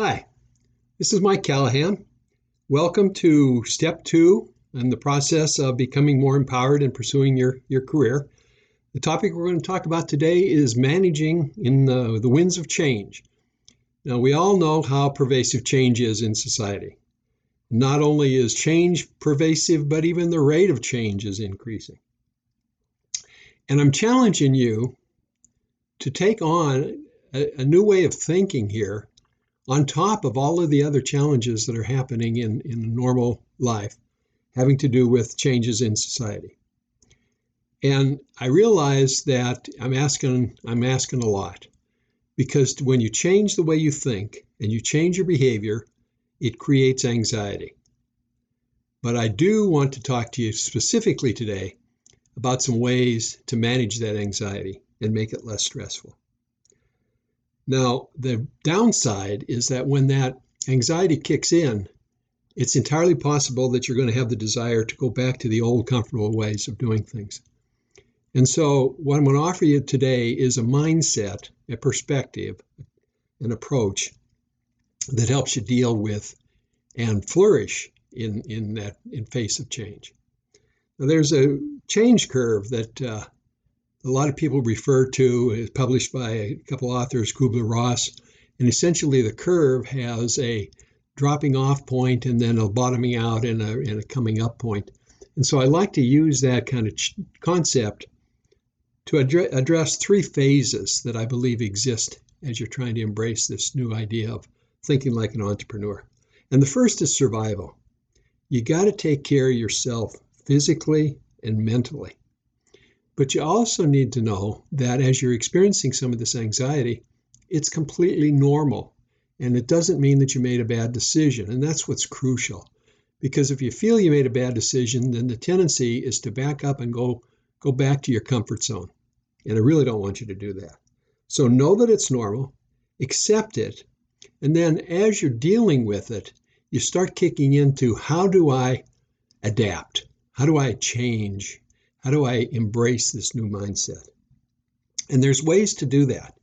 Hi, this is Mike Callahan. Welcome to step two in the process of becoming more empowered and pursuing your, your career. The topic we're going to talk about today is managing in the, the winds of change. Now, we all know how pervasive change is in society. Not only is change pervasive, but even the rate of change is increasing. And I'm challenging you to take on a, a new way of thinking here on top of all of the other challenges that are happening in, in normal life having to do with changes in society. And I realize that I'm asking I'm asking a lot because when you change the way you think and you change your behavior, it creates anxiety. But I do want to talk to you specifically today about some ways to manage that anxiety and make it less stressful. Now, the downside is that when that anxiety kicks in, it's entirely possible that you're going to have the desire to go back to the old comfortable ways of doing things. And so, what I'm going to offer you today is a mindset, a perspective, an approach that helps you deal with and flourish in, in that in face of change. Now, there's a change curve that uh, a lot of people refer to, is published by a couple authors, Kubler Ross. And essentially, the curve has a dropping off point and then a bottoming out and a, and a coming up point. And so I like to use that kind of ch- concept to addre- address three phases that I believe exist as you're trying to embrace this new idea of thinking like an entrepreneur. And the first is survival. You got to take care of yourself physically and mentally. But you also need to know that as you're experiencing some of this anxiety, it's completely normal. And it doesn't mean that you made a bad decision. And that's what's crucial. Because if you feel you made a bad decision, then the tendency is to back up and go go back to your comfort zone. And I really don't want you to do that. So know that it's normal, accept it, and then as you're dealing with it, you start kicking into how do I adapt? How do I change? How do I embrace this new mindset? And there's ways to do that.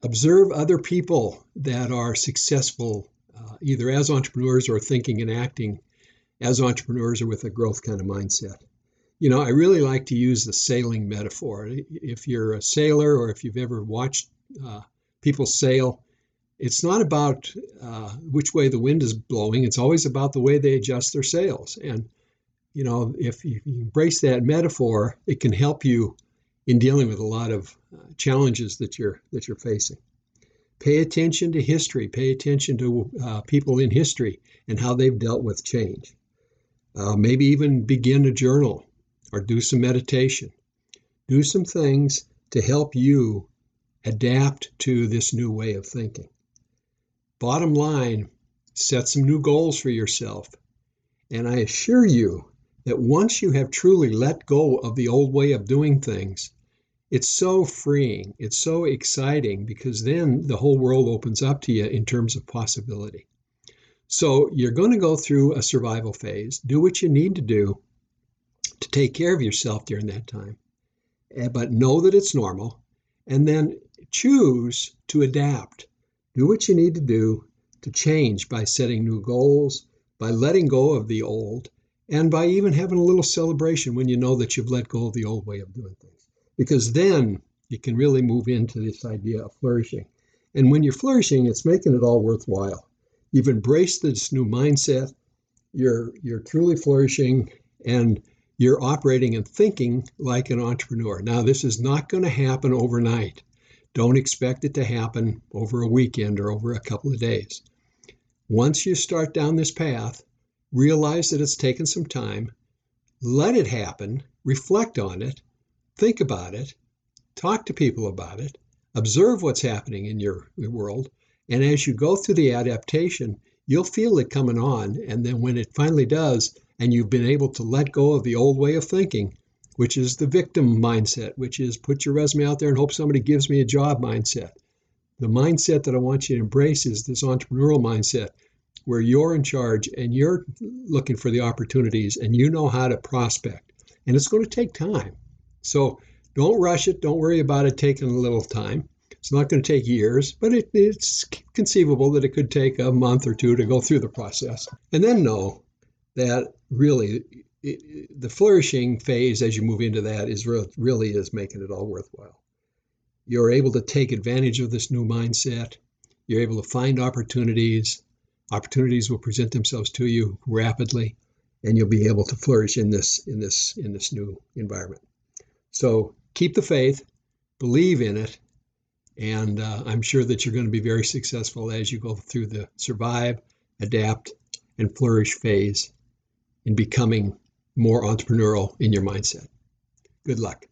Observe other people that are successful, uh, either as entrepreneurs or thinking and acting as entrepreneurs or with a growth kind of mindset. You know, I really like to use the sailing metaphor. If you're a sailor or if you've ever watched uh, people sail, it's not about uh, which way the wind is blowing, it's always about the way they adjust their sails. And you know, if you embrace that metaphor, it can help you in dealing with a lot of uh, challenges that you're that you're facing. Pay attention to history. Pay attention to uh, people in history and how they've dealt with change. Uh, maybe even begin a journal or do some meditation. Do some things to help you adapt to this new way of thinking. Bottom line, set some new goals for yourself. And I assure you, that once you have truly let go of the old way of doing things, it's so freeing. It's so exciting because then the whole world opens up to you in terms of possibility. So you're going to go through a survival phase. Do what you need to do to take care of yourself during that time, eh, but know that it's normal and then choose to adapt. Do what you need to do to change by setting new goals, by letting go of the old, and by even having a little celebration when you know that you've let go of the old way of doing things. Because then you can really move into this idea of flourishing. And when you're flourishing, it's making it all worthwhile. You've embraced this new mindset, you're you're truly flourishing and you're operating and thinking like an entrepreneur. Now, this is not going to happen overnight. Don't expect it to happen over a weekend or over a couple of days. Once you start down this path, realize that it's taken some time, let it happen, reflect on it, think about it, talk to people about it, observe what's happening in your world, and as you go through the adaptation, you'll feel it coming on. And then when it finally does, and you've been able to let go of the old way of thinking, which is the victim mindset, which is put your resume out there and hope somebody gives me a job mindset. The mindset that I want you to embrace is this entrepreneurial mindset where you're in charge and you're looking for the opportunities and you know how to prospect. And it's going to take time. So don't rush it. Don't worry about it taking a little time. It's not going to take years, but it, it's conceivable that it could take a month or two to go through the process. And then know that really it, the flourishing phase as you move into that is re- really is making it all worthwhile. You're able to take advantage of this new mindset. You're able to find opportunities. Opportunities will present themselves to you rapidly, and you'll be able to flourish in this in this in this new environment. So keep the faith, believe in it, and uh, I'm sure that you're going to be very successful as you go through the survive, adapt, and flourish phase in becoming more entrepreneurial in your mindset. Good luck.